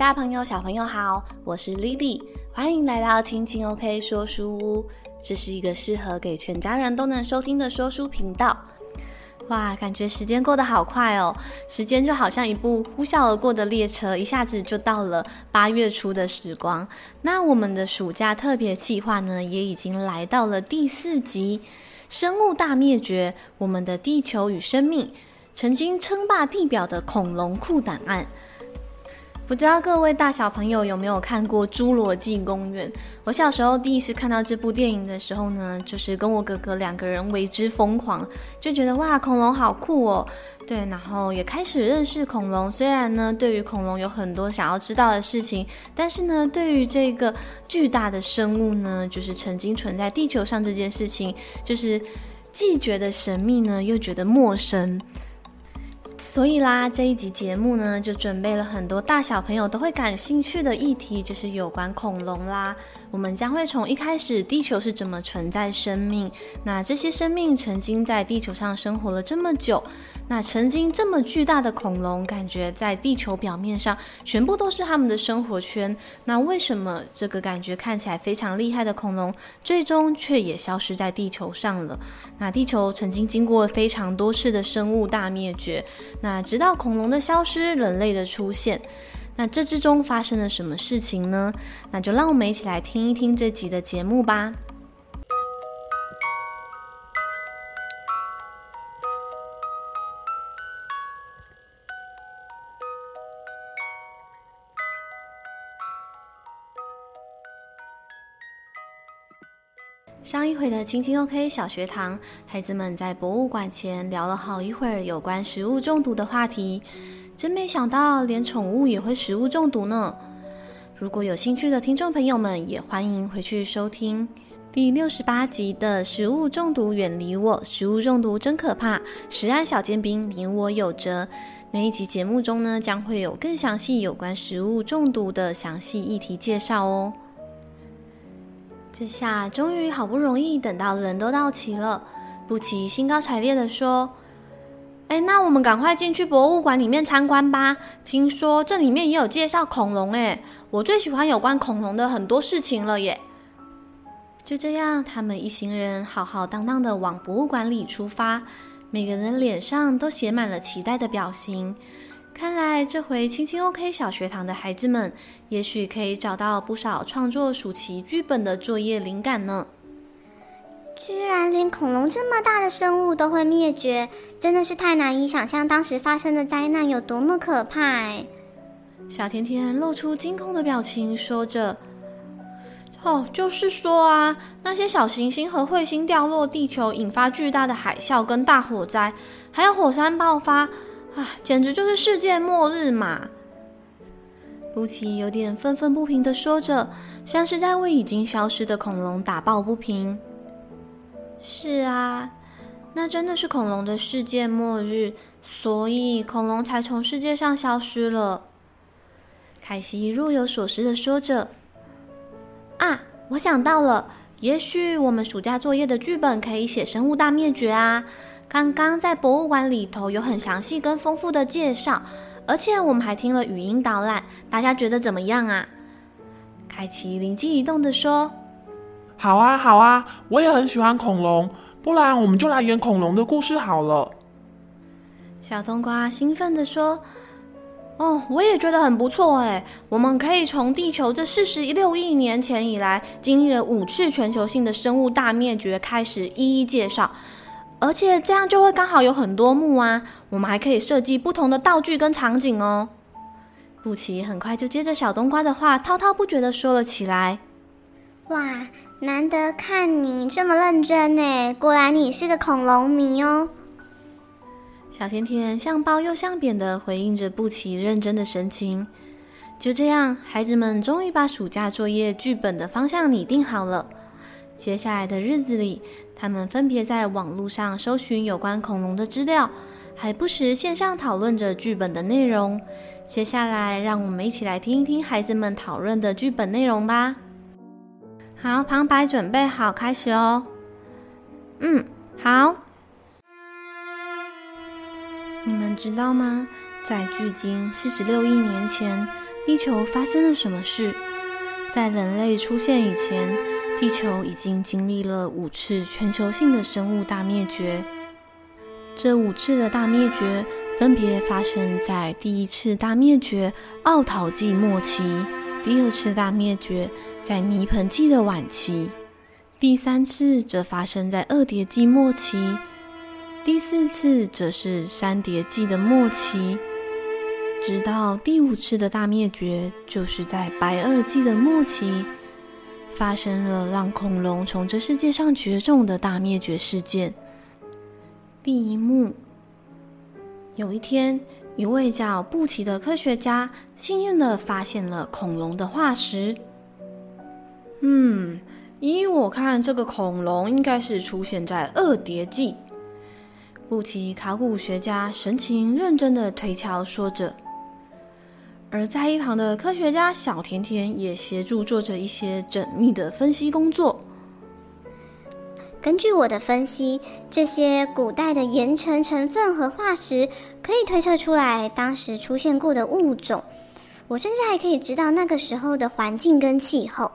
大朋友、小朋友好，我是 Lily，欢迎来到亲亲 OK 说书屋。这是一个适合给全家人都能收听的说书频道。哇，感觉时间过得好快哦，时间就好像一部呼啸而过的列车，一下子就到了八月初的时光。那我们的暑假特别企划呢，也已经来到了第四集《生物大灭绝》，我们的地球与生命，曾经称霸地表的恐龙库档案。不知道各位大小朋友有没有看过《侏罗纪公园》？我小时候第一次看到这部电影的时候呢，就是跟我哥哥两个人为之疯狂，就觉得哇，恐龙好酷哦！对，然后也开始认识恐龙。虽然呢，对于恐龙有很多想要知道的事情，但是呢，对于这个巨大的生物呢，就是曾经存在地球上这件事情，就是既觉得神秘呢，又觉得陌生。所以啦，这一集节目呢，就准备了很多大小朋友都会感兴趣的议题，就是有关恐龙啦。我们将会从一开始地球是怎么存在生命，那这些生命曾经在地球上生活了这么久，那曾经这么巨大的恐龙，感觉在地球表面上全部都是他们的生活圈。那为什么这个感觉看起来非常厉害的恐龙，最终却也消失在地球上了？那地球曾经经过非常多次的生物大灭绝，那直到恐龙的消失，人类的出现。那这之中发生了什么事情呢？那就让我们一起来听一听这集的节目吧。上一回的青青 OK 小学堂，孩子们在博物馆前聊了好一会儿有关食物中毒的话题。真没想到，连宠物也会食物中毒呢。如果有兴趣的听众朋友们，也欢迎回去收听第六十八集的《食物中毒远离我》，食物中毒真可怕，食安小尖兵，你我有责。那一集节目中呢，将会有更详细有关食物中毒的详细议题介绍哦。这下终于好不容易等到人都到齐了，布奇兴高采烈地说。哎，那我们赶快进去博物馆里面参观吧。听说这里面也有介绍恐龙，哎，我最喜欢有关恐龙的很多事情了耶。就这样，他们一行人浩浩荡荡的往博物馆里出发，每个人脸上都写满了期待的表情。看来这回青青 OK 小学堂的孩子们，也许可以找到不少创作暑期剧本的作业灵感呢。居然连恐龙这么大的生物都会灭绝，真的是太难以想象当时发生的灾难有多么可怕！小甜甜露出惊恐的表情，说着：“哦，就是说啊，那些小行星和彗星掉落地球，引发巨大的海啸跟大火灾，还有火山爆发，啊，简直就是世界末日嘛！”布奇有点愤愤不平地说着，像是在为已经消失的恐龙打抱不平。是啊，那真的是恐龙的世界末日，所以恐龙才从世界上消失了。凯西若有所思地说着：“啊，我想到了，也许我们暑假作业的剧本可以写生物大灭绝啊！刚刚在博物馆里头有很详细跟丰富的介绍，而且我们还听了语音导览，大家觉得怎么样啊？”凯奇灵机一动地说。好啊，好啊，我也很喜欢恐龙，不然我们就来演恐龙的故事好了。小冬瓜兴奋地说：“哦，我也觉得很不错哎，我们可以从地球这四十六亿年前以来经历了五次全球性的生物大灭绝开始一一介绍，而且这样就会刚好有很多幕啊，我们还可以设计不同的道具跟场景哦。”布奇很快就接着小冬瓜的话滔滔不绝地说了起来。哇，难得看你这么认真呢，果然你是个恐龙迷哦。小甜甜像褒又像贬的回应着布奇认真的神情。就这样，孩子们终于把暑假作业剧本的方向拟定好了。接下来的日子里，他们分别在网络上搜寻有关恐龙的资料，还不时线上讨论着剧本的内容。接下来，让我们一起来听一听孩子们讨论的剧本内容吧。好，旁白准备好，开始哦。嗯，好。你们知道吗？在距今四十六亿年前，地球发生了什么事？在人类出现以前，地球已经经历了五次全球性的生物大灭绝。这五次的大灭绝分别发生在第一次大灭绝奥陶纪末期，第二次大灭绝在泥盆纪的晚期，第三次则发生在二叠纪末期，第四次则是三叠纪的末期。直到第五次的大灭绝，就是在白垩纪的末期，发生了让恐龙从这世界上绝种的大灭绝事件。第一幕，有一天，一位叫布奇的科学家幸运的发现了恐龙的化石。嗯，依我看，这个恐龙应该是出现在二叠纪。布奇考古学家神情认真的推敲说着。而在一旁的科学家小甜甜也协助做着一些缜密的分析工作。根据我的分析，这些古代的岩层成分和化石可以推测出来当时出现过的物种。我甚至还可以知道那个时候的环境跟气候。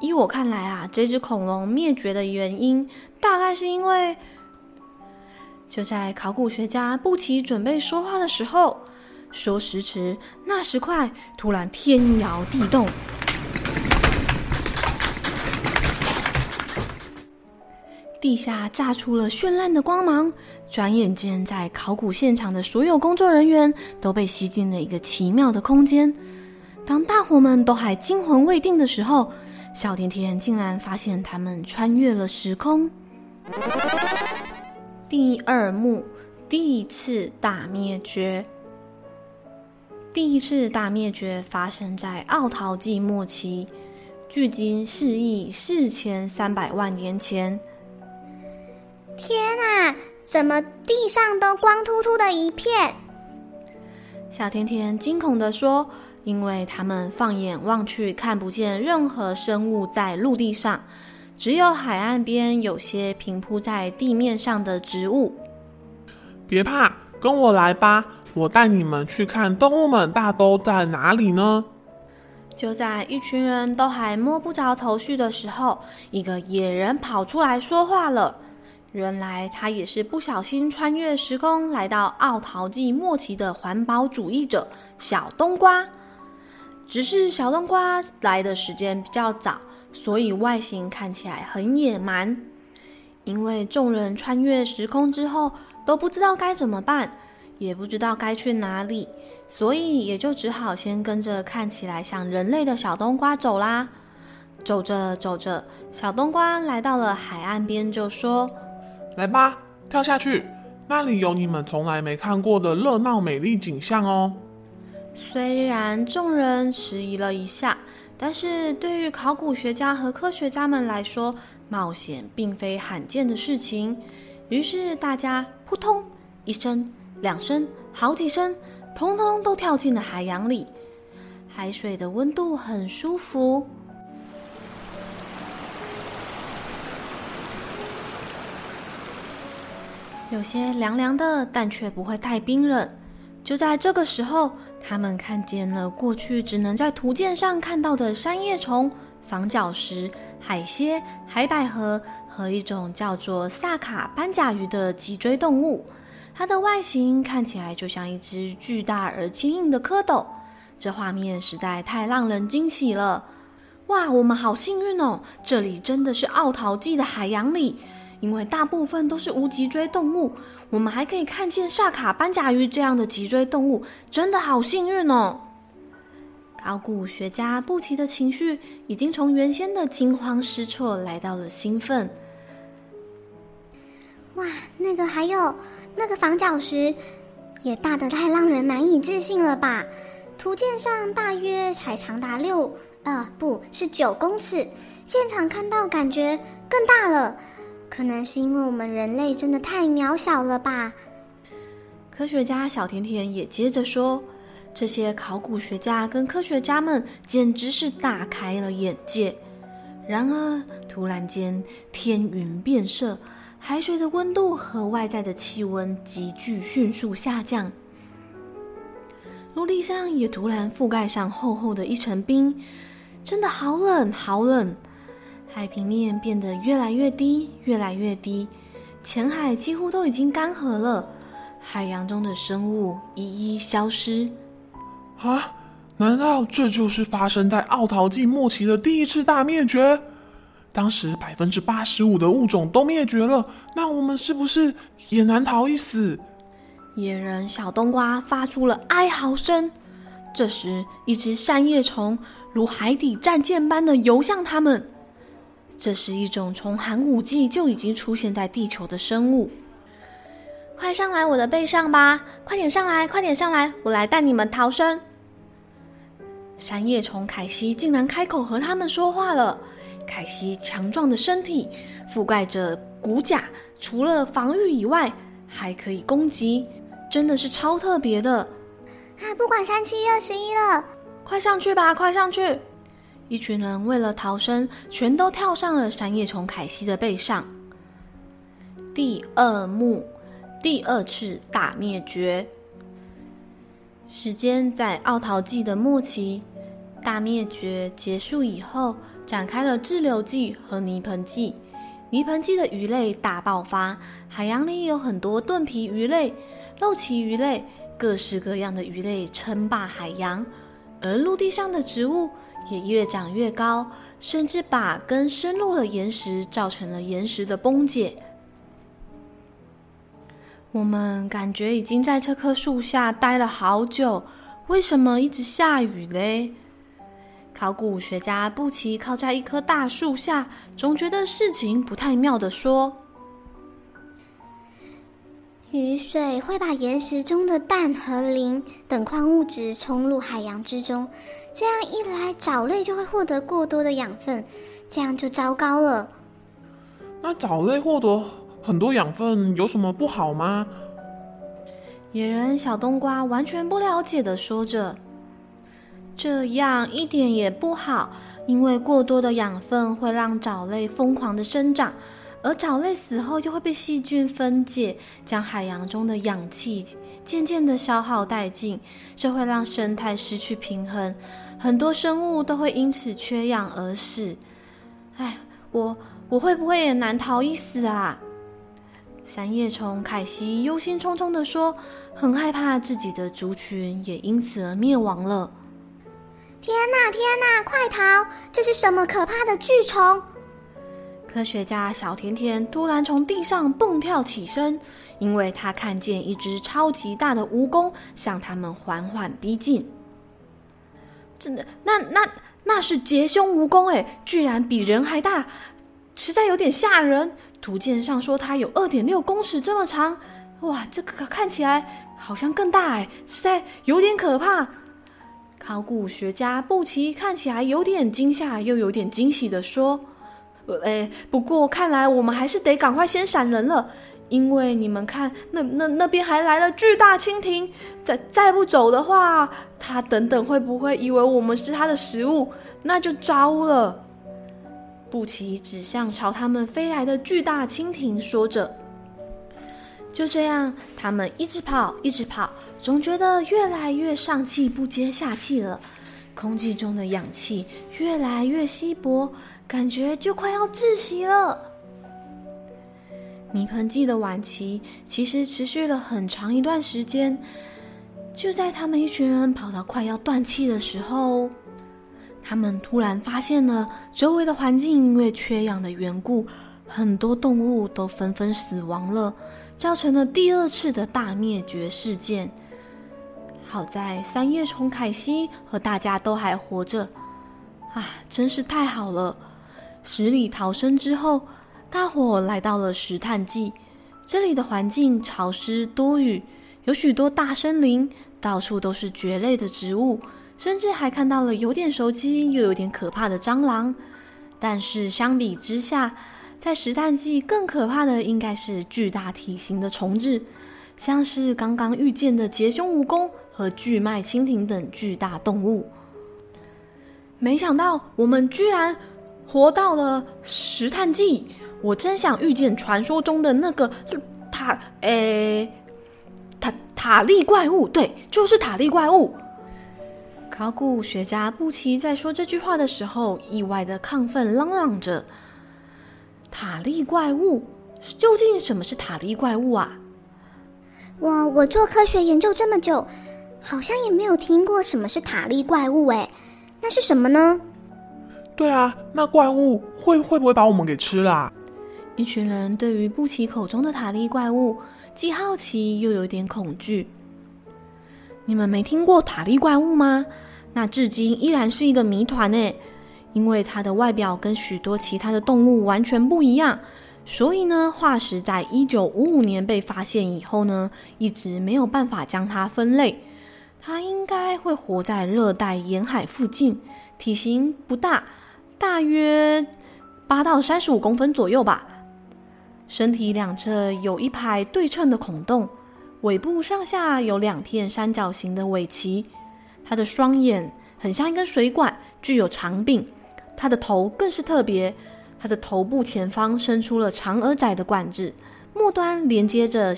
依我看来啊，这只恐龙灭绝的原因大概是因为……就在考古学家布奇准备说话的时候。说时迟，那时快，突然天摇地动，地下炸出了绚烂的光芒。转眼间，在考古现场的所有工作人员都被吸进了一个奇妙的空间。当大伙们都还惊魂未定的时候，小甜甜竟然发现他们穿越了时空。第二幕，第一次大灭绝。第一次大灭绝发生在奥陶纪末期，距今四亿四千三百万年前。天啊，怎么地上都光秃秃的一片？小甜甜惊恐地说：“因为他们放眼望去，看不见任何生物在陆地上，只有海岸边有些平铺在地面上的植物。”别怕，跟我来吧。我带你们去看动物们大都在哪里呢？就在一群人都还摸不着头绪的时候，一个野人跑出来说话了。原来他也是不小心穿越时空来到奥陶纪末期的环保主义者小冬瓜。只是小冬瓜来的时间比较早，所以外形看起来很野蛮。因为众人穿越时空之后都不知道该怎么办。也不知道该去哪里，所以也就只好先跟着看起来像人类的小冬瓜走啦。走着走着，小冬瓜来到了海岸边，就说：“来吧，跳下去，那里有你们从来没看过的热闹美丽景象哦。”虽然众人迟疑了一下，但是对于考古学家和科学家们来说，冒险并非罕见的事情。于是大家扑通一声。两声，好几声，通通都跳进了海洋里。海水的温度很舒服，有些凉凉的，但却不会太冰冷。就在这个时候，他们看见了过去只能在图鉴上看到的三叶虫、房角石、海蝎、海百合和一种叫做萨卡斑甲鱼的脊椎动物。它的外形看起来就像一只巨大而坚硬的蝌蚪，这画面实在太让人惊喜了！哇，我们好幸运哦！这里真的是奥陶纪的海洋里，因为大部分都是无脊椎动物，我们还可以看见萨卡斑甲鱼这样的脊椎动物，真的好幸运哦！考古学家布奇的情绪已经从原先的惊慌失措来到了兴奋。哇，那个还有。那个房角石也大得太让人难以置信了吧？图鉴上大约才长达六，呃，不是九公尺，现场看到感觉更大了。可能是因为我们人类真的太渺小了吧？科学家小甜甜也接着说：“这些考古学家跟科学家们简直是大开了眼界。”然而，突然间天云变色。海水的温度和外在的气温急剧迅速下降，陆地上也突然覆盖上厚厚的一层冰，真的好冷，好冷！海平面变得越来越低，越来越低，浅海几乎都已经干涸了，海洋中的生物一一消失。啊！难道这就是发生在奥陶纪末期的第一次大灭绝？当时百分之八十五的物种都灭绝了，那我们是不是也难逃一死？野人小冬瓜发出了哀嚎声。这时，一只扇叶虫如海底战舰般的游向他们。这是一种从寒武纪就已经出现在地球的生物。快上来我的背上吧！快点上来，快点上来，我来带你们逃生。山叶虫凯西竟然开口和他们说话了。凯西强壮的身体覆盖着骨甲，除了防御以外，还可以攻击，真的是超特别的。啊，不管三七二十一了，快上去吧，快上去！一群人为了逃生，全都跳上了三叶虫凯西的背上。第二幕，第二次大灭绝。时间在奥陶纪的末期，大灭绝结束以后，展开了志留纪和泥盆纪。泥盆纪的鱼类大爆发，海洋里有很多盾皮鱼类、肉鳍鱼类，各式各样的鱼类称霸海洋，而陆地上的植物也越长越高，甚至把根深入了岩石，造成了岩石的崩解。我们感觉已经在这棵树下待了好久，为什么一直下雨嘞？考古学家布奇靠在一棵大树下，总觉得事情不太妙的说：“雨水会把岩石中的氮和磷等矿物质冲入海洋之中，这样一来，藻类就会获得过多的养分，这样就糟糕了。”那藻类获得很多养分有什么不好吗？野人小冬瓜完全不了解的说着：“这样一点也不好，因为过多的养分会让藻类疯狂的生长，而藻类死后就会被细菌分解，将海洋中的氧气渐渐的消耗殆尽，这会让生态失去平衡，很多生物都会因此缺氧而死。哎，我我会不会也难逃一死啊？”三叶虫凯西忧心忡忡地说：“很害怕自己的族群也因此而灭亡了。”天哪，天哪，快逃！这是什么可怕的巨虫？科学家小甜甜突然从地上蹦跳起身，因为他看见一只超级大的蜈蚣向他们缓缓逼近。真的，那那那是节胸蜈蚣哎，居然比人还大，实在有点吓人。图鉴上说它有二点六公尺这么长，哇，这个看起来好像更大哎，实在有点可怕。考古学家布奇看起来有点惊吓，又有点惊喜地说：“哎，不过看来我们还是得赶快先闪人了，因为你们看，那那那边还来了巨大蜻蜓，再再不走的话，他等等会不会以为我们是他的食物？那就糟了。”布奇指向朝他们飞来的巨大蜻蜓，说着：“就这样，他们一直跑，一直跑，总觉得越来越上气不接下气了。空气中的氧气越来越稀薄，感觉就快要窒息了。”泥盆纪的晚期其实持续了很长一段时间。就在他们一群人跑到快要断气的时候，他们突然发现了周围的环境因为缺氧的缘故，很多动物都纷纷死亡了，造成了第二次的大灭绝事件。好在三叶虫凯西和大家都还活着，啊，真是太好了！十里逃生之后，大伙来到了石炭纪，这里的环境潮湿多雨，有许多大森林，到处都是蕨类的植物。甚至还看到了有点熟悉又有点可怕的蟑螂，但是相比之下，在石炭纪更可怕的应该是巨大体型的虫子，像是刚刚遇见的节胸蜈蚣和巨脉蜻蜓等巨大动物。没想到我们居然活到了石炭纪，我真想遇见传说中的那个塔诶塔塔利怪物，对，就是塔利怪物。考古学家布奇在说这句话的时候，意外的亢奋，嚷嚷着：“塔利怪物，究竟什么是塔利怪物啊？”我我做科学研究这么久，好像也没有听过什么是塔利怪物哎，那是什么呢？对啊，那怪物会会不会把我们给吃了啊？一群人对于布奇口中的塔利怪物，既好奇又有点恐惧。你们没听过塔利怪物吗？那至今依然是一个谜团呢，因为它的外表跟许多其他的动物完全不一样。所以呢，化石在一九五五年被发现以后呢，一直没有办法将它分类。它应该会活在热带沿海附近，体型不大，大约八到三十五公分左右吧。身体两侧有一排对称的孔洞，尾部上下有两片三角形的尾鳍。它的双眼很像一根水管，具有长柄。它的头更是特别。它的头部前方伸出了长而窄的管子，末端连接着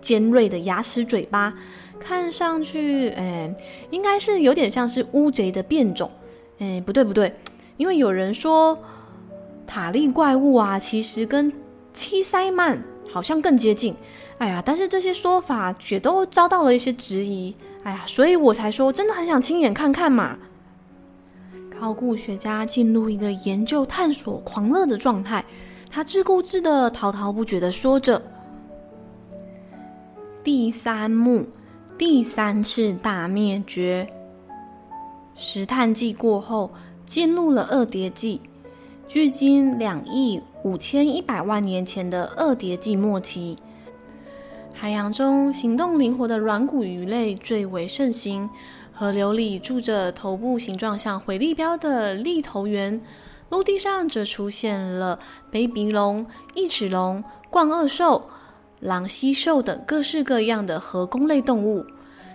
尖锐的牙齿嘴巴，看上去，哎，应该是有点像是乌贼的变种。哎，不对不对，因为有人说塔利怪物啊，其实跟七塞曼好像更接近。哎呀，但是这些说法却都遭到了一些质疑。哎呀，所以我才说，真的很想亲眼看看嘛。考古学家进入一个研究探索狂热的状态，他自顾自的滔滔不绝的说着：“第三幕，第三次大灭绝。石炭纪过后，进入了二叠纪，距今两亿五千一百万年前的二叠纪末期。海洋中行动灵活的软骨鱼类最为盛行。”河流里住着头部形状像回力镖的利头猿，陆地上则出现了杯鼻龙、翼齿龙、冠顎兽、狼蜥兽等各式各样的河弓类动物。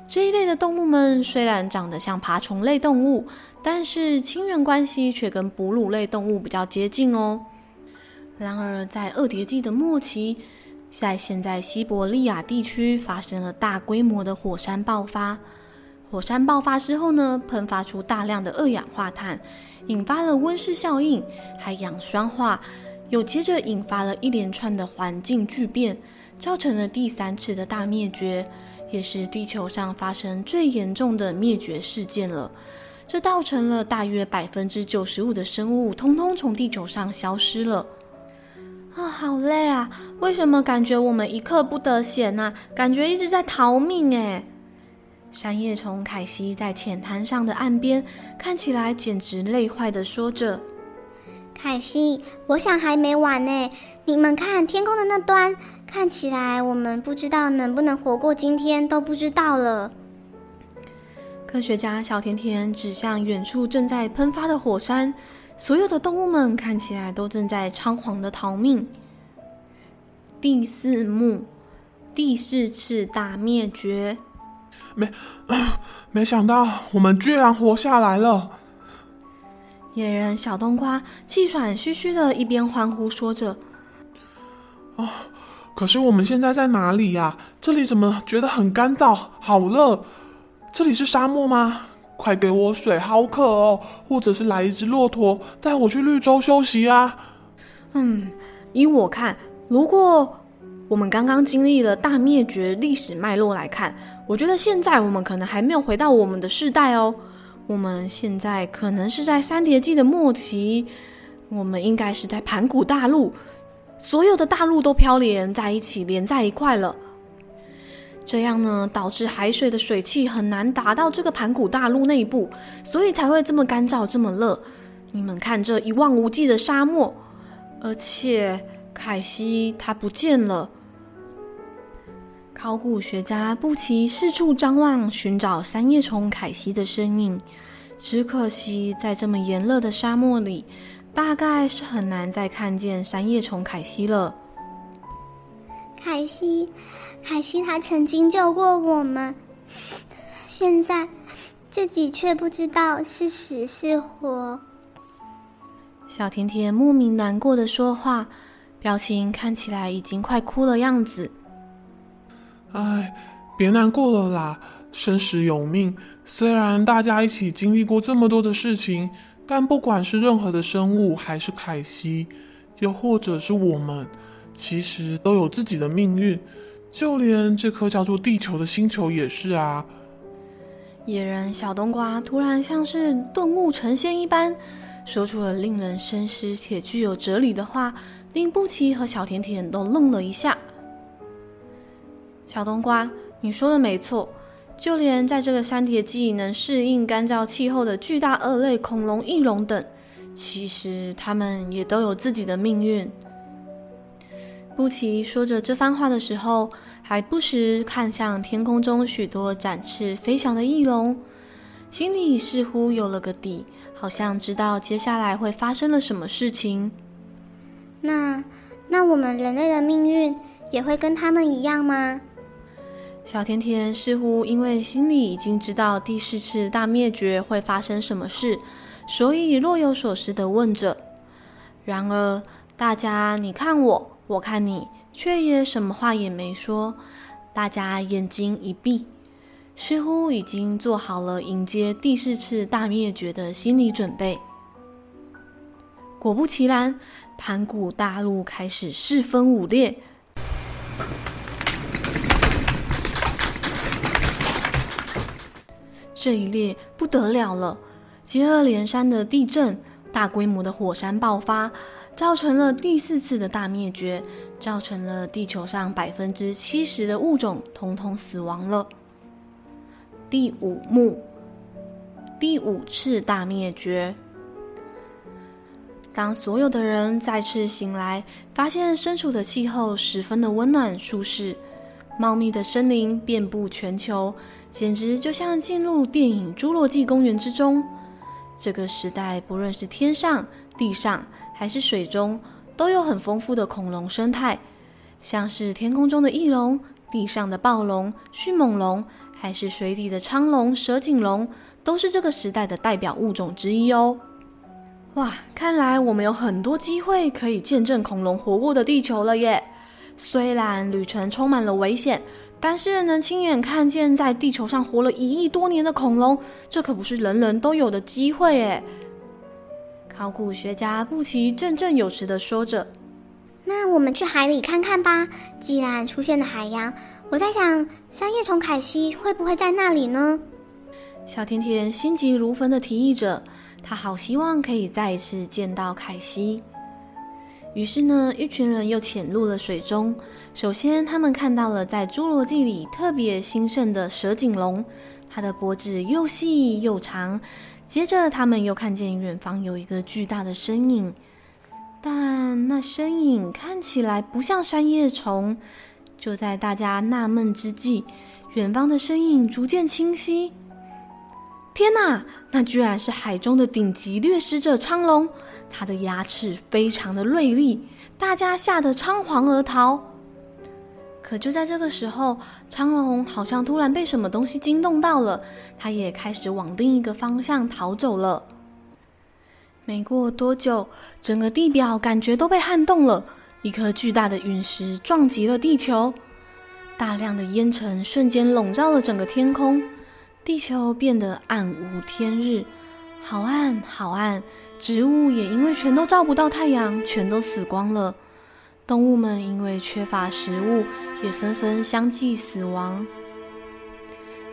这一类的动物们虽然长得像爬虫类动物，但是亲缘关系却跟哺乳类动物比较接近哦。然而，在二叠纪的末期，在现在西伯利亚地区发生了大规模的火山爆发。火山爆发之后呢，喷发出大量的二氧化碳，引发了温室效应，海洋酸化，又接着引发了一连串的环境巨变，造成了第三次的大灭绝，也是地球上发生最严重的灭绝事件了。这造成了大约百分之九十五的生物通通从地球上消失了。啊，好累啊！为什么感觉我们一刻不得闲呐？感觉一直在逃命诶。山叶虫凯西在浅滩上的岸边，看起来简直累坏的说着：“凯西，我想还没完呢。你们看天空的那端，看起来我们不知道能不能活过今天，都不知道了。”科学家小甜甜指向远处正在喷发的火山，所有的动物们看起来都正在仓皇的逃命。第四幕，第四次大灭绝。没，没想到我们居然活下来了。野人小冬瓜气喘吁吁的，一边欢呼说着：“哦，可是我们现在在哪里呀？这里怎么觉得很干燥，好热？这里是沙漠吗？快给我水，好渴哦！或者是来一只骆驼带我去绿洲休息啊？”嗯，依我看，如果我们刚刚经历了大灭绝历史脉络来看。我觉得现在我们可能还没有回到我们的世代哦，我们现在可能是在三叠纪的末期，我们应该是在盘古大陆，所有的大陆都飘连在一起，连在一块了。这样呢，导致海水的水汽很难达到这个盘古大陆内部，所以才会这么干燥，这么热。你们看这一望无际的沙漠，而且凯西他不见了。考古学家布奇四处张望，寻找三叶虫凯西的身影。只可惜，在这么炎热的沙漠里，大概是很难再看见三叶虫凯西了。凯西，凯西，他曾经救过我们，现在自己却不知道是死是活。小甜甜莫名难过的说话，表情看起来已经快哭了样子。哎，别难过了啦！生死有命。虽然大家一起经历过这么多的事情，但不管是任何的生物，还是凯西，又或者是我们，其实都有自己的命运。就连这颗叫做地球的星球也是啊。野人小冬瓜突然像是顿悟成仙一般，说出了令人深思且具有哲理的话，令布奇和小甜甜都愣了一下。小冬瓜，你说的没错。就连在这个山叠纪能适应干燥气候的巨大鳄类恐龙、翼龙等，其实它们也都有自己的命运。布奇说着这番话的时候，还不时看向天空中许多展翅飞翔的翼龙，心里似乎有了个底，好像知道接下来会发生了什么事情。那，那我们人类的命运也会跟他们一样吗？小甜甜似乎因为心里已经知道第四次大灭绝会发生什么事，所以若有所思地问着。然而，大家你看我，我看你，却也什么话也没说。大家眼睛一闭，似乎已经做好了迎接第四次大灭绝的心理准备。果不其然，盘古大陆开始四分五裂。这一列不得了了，接二连三的地震，大规模的火山爆发，造成了第四次的大灭绝，造成了地球上百分之七十的物种统统死亡了。第五幕，第五次大灭绝。当所有的人再次醒来，发现身处的气候十分的温暖舒适，茂密的森林遍布全球。简直就像进入电影《侏罗纪公园》之中。这个时代，不论是天上、地上还是水中，都有很丰富的恐龙生态，像是天空中的翼龙、地上的暴龙、迅猛龙，还是水底的沧龙、蛇颈龙，都是这个时代的代表物种之一哦。哇，看来我们有很多机会可以见证恐龙活过的地球了耶！虽然旅程充满了危险。但是能亲眼看见在地球上活了一亿多年的恐龙，这可不是人人都有的机会诶。考古学家布奇振振有词地说着：“那我们去海里看看吧。既然出现了海洋，我在想，三叶虫凯西会不会在那里呢？”小甜甜心急如焚地提议着，她好希望可以再一次见到凯西。于是呢，一群人又潜入了水中。首先，他们看到了在侏罗纪里特别兴盛的蛇颈龙，它的脖子又细又长。接着，他们又看见远方有一个巨大的身影，但那身影看起来不像三叶虫。就在大家纳闷之际，远方的身影逐渐清晰。天哪，那居然是海中的顶级掠食者沧龙！它的牙齿非常的锐利，大家吓得仓皇而逃。可就在这个时候，苍龙好像突然被什么东西惊动到了，它也开始往另一个方向逃走了。没过多久，整个地表感觉都被撼动了，一颗巨大的陨石撞击了地球，大量的烟尘瞬间笼罩了整个天空，地球变得暗无天日，好暗好暗。植物也因为全都照不到太阳，全都死光了。动物们因为缺乏食物，也纷纷相继死亡。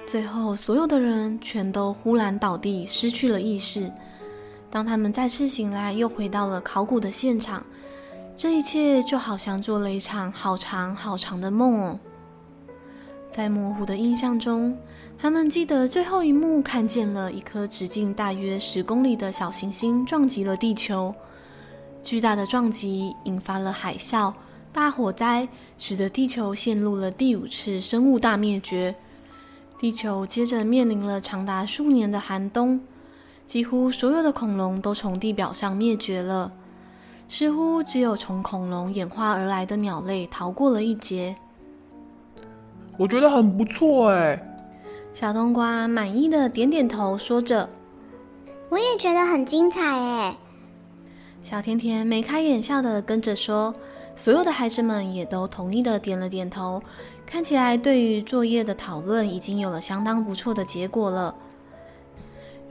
最后，所有的人全都忽然倒地，失去了意识。当他们再次醒来，又回到了考古的现场，这一切就好像做了一场好长好长的梦哦。在模糊的印象中，他们记得最后一幕，看见了一颗直径大约十公里的小行星撞击了地球。巨大的撞击引发了海啸、大火灾，使得地球陷入了第五次生物大灭绝。地球接着面临了长达数年的寒冬，几乎所有的恐龙都从地表上灭绝了，似乎只有从恐龙演化而来的鸟类逃过了一劫。我觉得很不错哎，小冬瓜满意的点点头，说着：“我也觉得很精彩哎。”小甜甜眉开眼笑的跟着说，所有的孩子们也都同意的点了点头，看起来对于作业的讨论已经有了相当不错的结果了。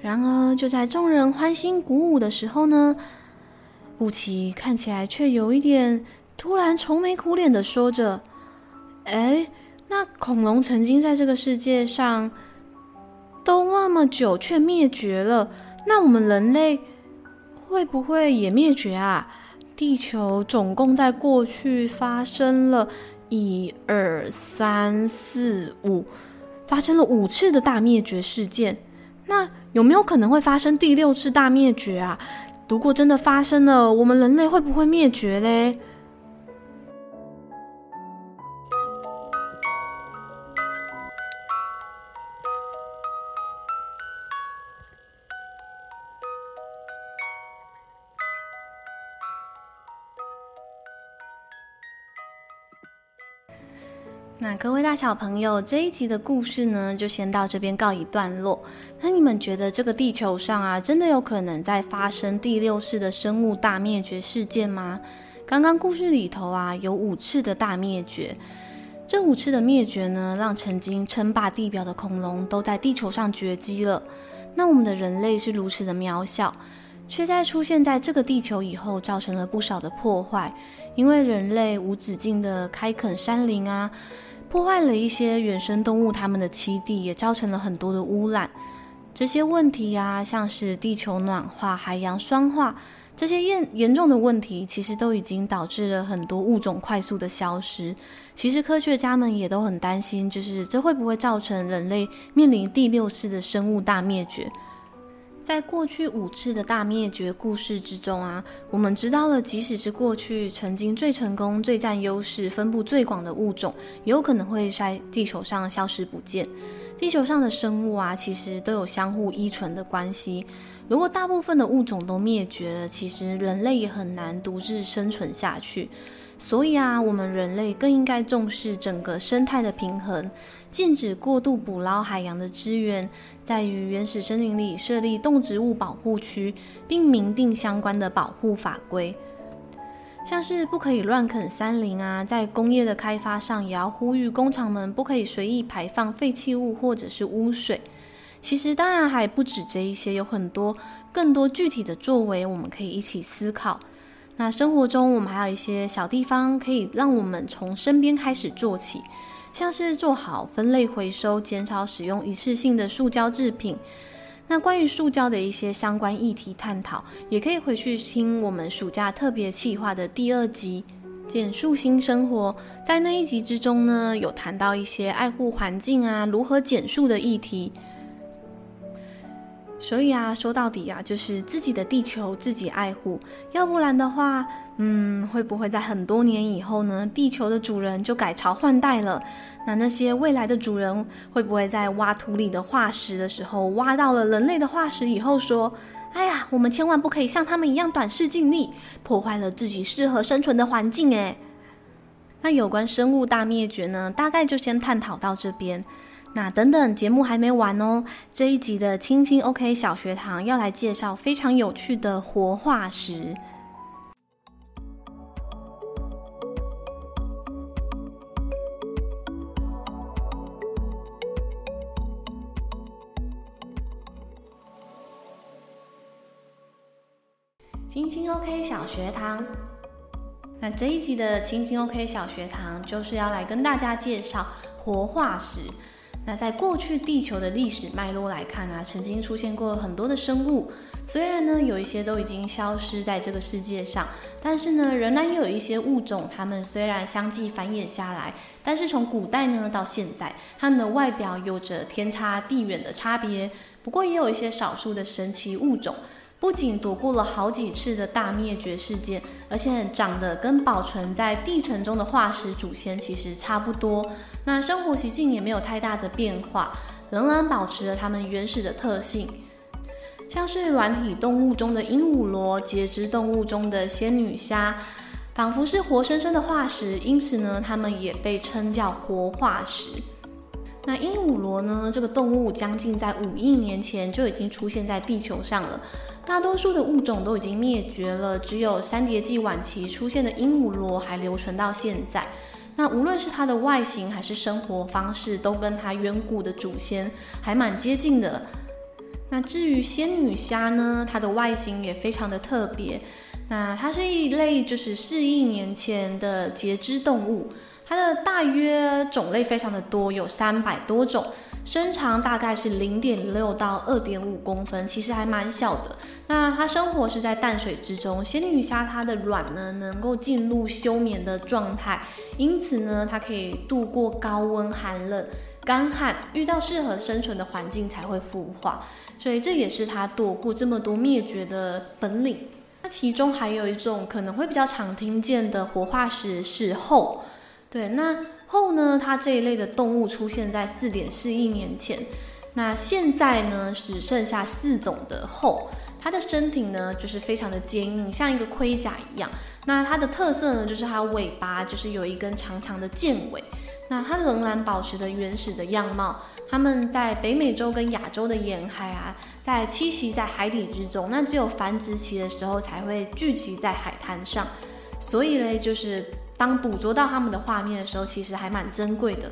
然而，就在众人欢欣鼓舞的时候呢，布奇看起来却有一点突然愁眉苦脸的说着：“哎，那恐龙曾经在这个世界上都那么久，却灭绝了，那我们人类会不会也灭绝啊？地球总共在过去发生了一二三四五，发生了五次的大灭绝事件，那……”有没有可能会发生第六次大灭绝啊？如果真的发生了，我们人类会不会灭绝嘞？那各位大小朋友，这一集的故事呢，就先到这边告一段落。那你们觉得这个地球上啊，真的有可能在发生第六次的生物大灭绝事件吗？刚刚故事里头啊，有五次的大灭绝，这五次的灭绝呢，让曾经称霸地表的恐龙都在地球上绝迹了。那我们的人类是如此的渺小，却在出现在这个地球以后，造成了不少的破坏，因为人类无止境的开垦山林啊。破坏了一些原生动物它们的栖地，也造成了很多的污染。这些问题啊，像是地球暖化、海洋酸化这些严严重的问题，其实都已经导致了很多物种快速的消失。其实科学家们也都很担心，就是这会不会造成人类面临第六次的生物大灭绝？在过去五次的大灭绝故事之中啊，我们知道了，即使是过去曾经最成功、最占优势、分布最广的物种，也有可能会在地球上消失不见。地球上的生物啊，其实都有相互依存的关系。如果大部分的物种都灭绝了，其实人类也很难独自生存下去。所以啊，我们人类更应该重视整个生态的平衡，禁止过度捕捞海洋的资源，在于原始森林里设立动植物保护区，并明定相关的保护法规，像是不可以乱垦山林啊，在工业的开发上也要呼吁工厂们不可以随意排放废弃物或者是污水。其实当然还不止这一些，有很多更多具体的作为，我们可以一起思考。那生活中，我们还有一些小地方可以让我们从身边开始做起，像是做好分类回收，减少使用一次性的塑胶制品。那关于塑胶的一些相关议题探讨，也可以回去听我们暑假特别企划的第二集《减塑新生活》。在那一集之中呢，有谈到一些爱护环境啊，如何减塑的议题。所以啊，说到底啊，就是自己的地球自己爱护，要不然的话，嗯，会不会在很多年以后呢，地球的主人就改朝换代了？那那些未来的主人会不会在挖土里的化石的时候，挖到了人类的化石以后说：“哎呀，我们千万不可以像他们一样短视尽力，破坏了自己适合生存的环境。”哎，那有关生物大灭绝呢，大概就先探讨到这边。那等等，节目还没完哦！这一集的青青 OK 小学堂要来介绍非常有趣的活化石。青青 OK 小学堂，那这一集的青青 OK 小学堂就是要来跟大家介绍活化石。那在过去地球的历史脉络来看啊，曾经出现过很多的生物，虽然呢有一些都已经消失在这个世界上，但是呢仍然有一些物种，它们虽然相继繁衍下来，但是从古代呢到现在，它们的外表有着天差地远的差别。不过也有一些少数的神奇物种，不仅躲过了好几次的大灭绝事件，而且长得跟保存在地层中的化石祖先其实差不多。那生活习性也没有太大的变化，仍然保持了它们原始的特性，像是软体动物中的鹦鹉螺、节肢动物中的仙女虾，仿佛是活生生的化石，因此呢，它们也被称叫活化石。那鹦鹉螺呢，这个动物将近在五亿年前就已经出现在地球上了，大多数的物种都已经灭绝了，只有三叠纪晚期出现的鹦鹉螺还留存到现在。那无论是它的外形还是生活方式，都跟它远古的祖先还蛮接近的。那至于仙女虾呢，它的外形也非常的特别。那它是一类就是四亿年前的节肢动物，它的大约种类非常的多，有三百多种。身长大概是零点六到二点五公分，其实还蛮小的。那它生活是在淡水之中，仙女虾它的卵呢能够进入休眠的状态，因此呢它可以度过高温、寒冷、干旱，遇到适合生存的环境才会孵化。所以这也是它躲过这么多灭绝的本领。那其中还有一种可能会比较常听见的活化石是后，对，那。后呢，它这一类的动物出现在四点四亿年前，那现在呢只剩下四种的后，它的身体呢就是非常的坚硬，像一个盔甲一样。那它的特色呢就是它尾巴就是有一根长长的剑尾，那它仍然保持着原始的样貌。它们在北美洲跟亚洲的沿海啊，在栖息在海底之中，那只有繁殖期的时候才会聚集在海滩上，所以嘞就是。当捕捉到它们的画面的时候，其实还蛮珍贵的。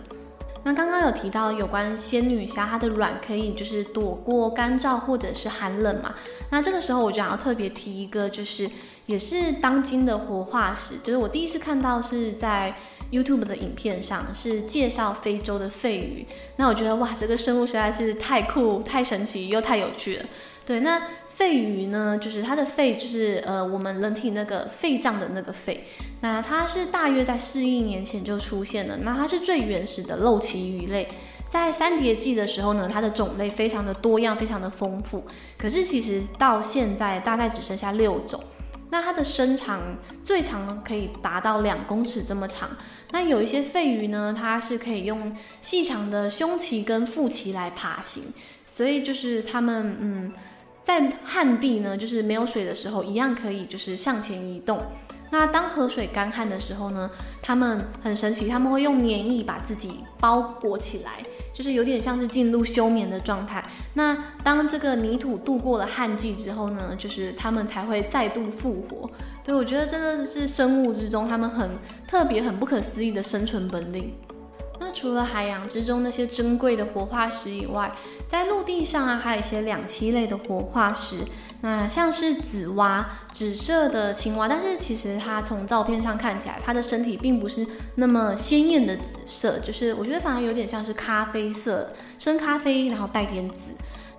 那刚刚有提到有关仙女虾，它的卵可以就是躲过干燥或者是寒冷嘛。那这个时候我就想要特别提一个，就是也是当今的活化石，就是我第一次看到是在 YouTube 的影片上，是介绍非洲的肺鱼。那我觉得哇，这个生物实在是太酷、太神奇又太有趣了。对，那。肺鱼呢，就是它的肺，就是呃，我们人体那个肺脏的那个肺。那它是大约在四亿年前就出现了。那它是最原始的肉鳍鱼类，在三叠纪的时候呢，它的种类非常的多样，非常的丰富。可是其实到现在大概只剩下六种。那它的身长最长可以达到两公尺这么长。那有一些肺鱼呢，它是可以用细长的胸鳍跟腹鳍来爬行，所以就是它们嗯。在旱地呢，就是没有水的时候，一样可以就是向前移动。那当河水干旱的时候呢，它们很神奇，他们会用粘液把自己包裹起来，就是有点像是进入休眠的状态。那当这个泥土度过了旱季之后呢，就是它们才会再度复活。对，我觉得真的是生物之中，它们很特别、很不可思议的生存本领。那除了海洋之中那些珍贵的活化石以外，在陆地上啊，还有一些两栖类的活化石。那像是紫蛙，紫色的青蛙，但是其实它从照片上看起来，它的身体并不是那么鲜艳的紫色，就是我觉得反而有点像是咖啡色，深咖啡，然后带点紫。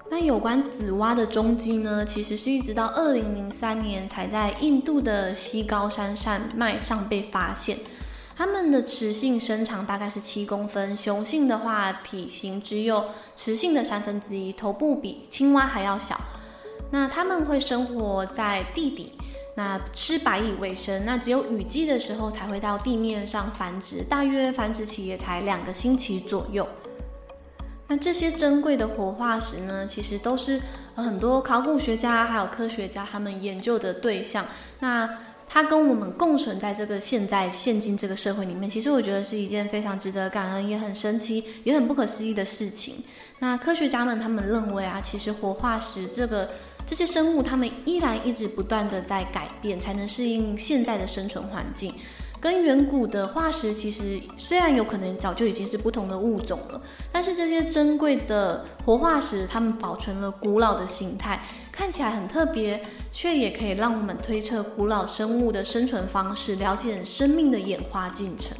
那有关紫蛙的踪迹呢，其实是一直到二零零三年才在印度的西高山山脉上被发现。它们的雌性身长大概是七公分，雄性的话体型只有雌性的三分之一，头部比青蛙还要小。那它们会生活在地底，那吃白蚁为生，那只有雨季的时候才会到地面上繁殖，大约繁殖期也才两个星期左右。那这些珍贵的活化石呢，其实都是很多考古学家还有科学家他们研究的对象。那它跟我们共存在这个现在现今这个社会里面，其实我觉得是一件非常值得感恩，也很神奇，也很不可思议的事情。那科学家们他们认为啊，其实活化石这个这些生物，它们依然一直不断的在改变，才能适应现在的生存环境。跟远古的化石其实虽然有可能早就已经是不同的物种了，但是这些珍贵的活化石，它们保存了古老的形态，看起来很特别，却也可以让我们推测古老生物的生存方式，了解生命的演化进程。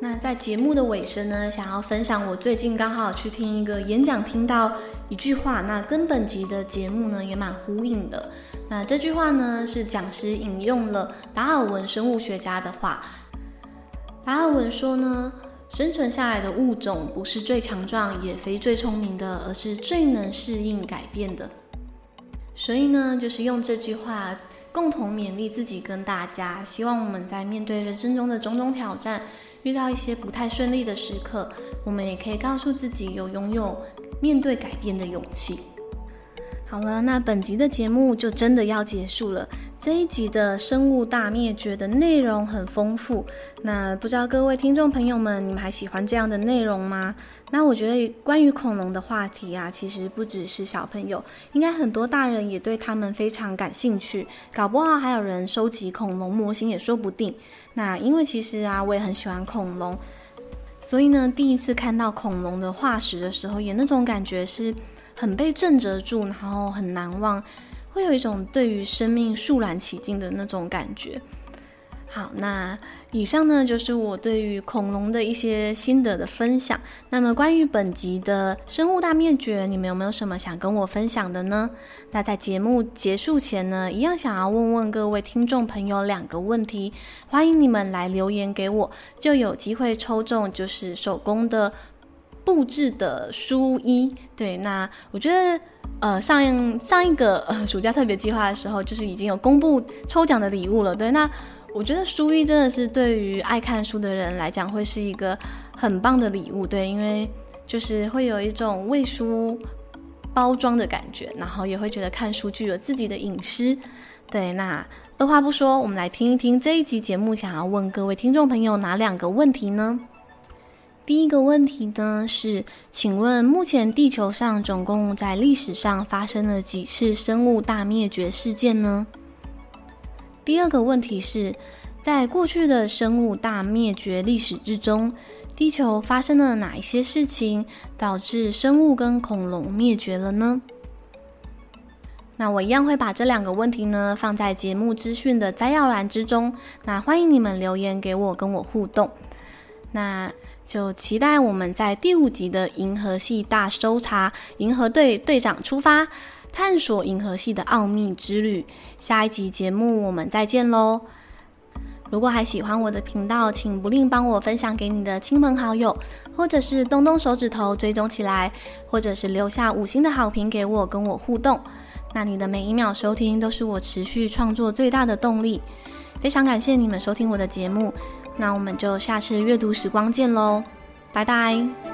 那在节目的尾声呢，想要分享我最近刚好去听一个演讲，听到一句话，那跟本集的节目呢也蛮呼应的。那这句话呢，是讲师引用了达尔文生物学家的话。达尔文说呢，生存下来的物种不是最强壮，也非最聪明的，而是最能适应改变的。所以呢，就是用这句话共同勉励自己跟大家，希望我们在面对人生中的种种挑战，遇到一些不太顺利的时刻，我们也可以告诉自己，有拥有面对改变的勇气。好了，那本集的节目就真的要结束了。这一集的生物大灭绝的内容很丰富，那不知道各位听众朋友们，你们还喜欢这样的内容吗？那我觉得关于恐龙的话题啊，其实不只是小朋友，应该很多大人也对他们非常感兴趣，搞不好还有人收集恐龙模型也说不定。那因为其实啊，我也很喜欢恐龙，所以呢，第一次看到恐龙的化石的时候，也那种感觉是很被震慑住，然后很难忘。会有一种对于生命肃然起敬的那种感觉。好，那以上呢就是我对于恐龙的一些心得的分享。那么关于本集的生物大灭绝，你们有没有什么想跟我分享的呢？那在节目结束前呢，一样想要问问各位听众朋友两个问题，欢迎你们来留言给我，就有机会抽中就是手工的布置的书衣。对，那我觉得。呃，上上一个呃 暑假特别计划的时候，就是已经有公布抽奖的礼物了。对，那我觉得书衣真的是对于爱看书的人来讲，会是一个很棒的礼物。对，因为就是会有一种为书包装的感觉，然后也会觉得看书具有自己的隐私。对，那二话不说，我们来听一听这一集节目想要问各位听众朋友哪两个问题呢？第一个问题呢是，请问目前地球上总共在历史上发生了几次生物大灭绝事件呢？第二个问题是，在过去的生物大灭绝历史之中，地球发生了哪一些事情导致生物跟恐龙灭绝了呢？那我一样会把这两个问题呢放在节目资讯的摘要栏之中，那欢迎你们留言给我，跟我互动。那。就期待我们在第五集的银河系大搜查，银河队队长出发，探索银河系的奥秘之旅。下一集节目我们再见喽！如果还喜欢我的频道，请不吝帮我分享给你的亲朋好友，或者是动动手指头追踪起来，或者是留下五星的好评给我，跟我互动。那你的每一秒收听都是我持续创作最大的动力。非常感谢你们收听我的节目。那我们就下次阅读时光见喽，拜拜。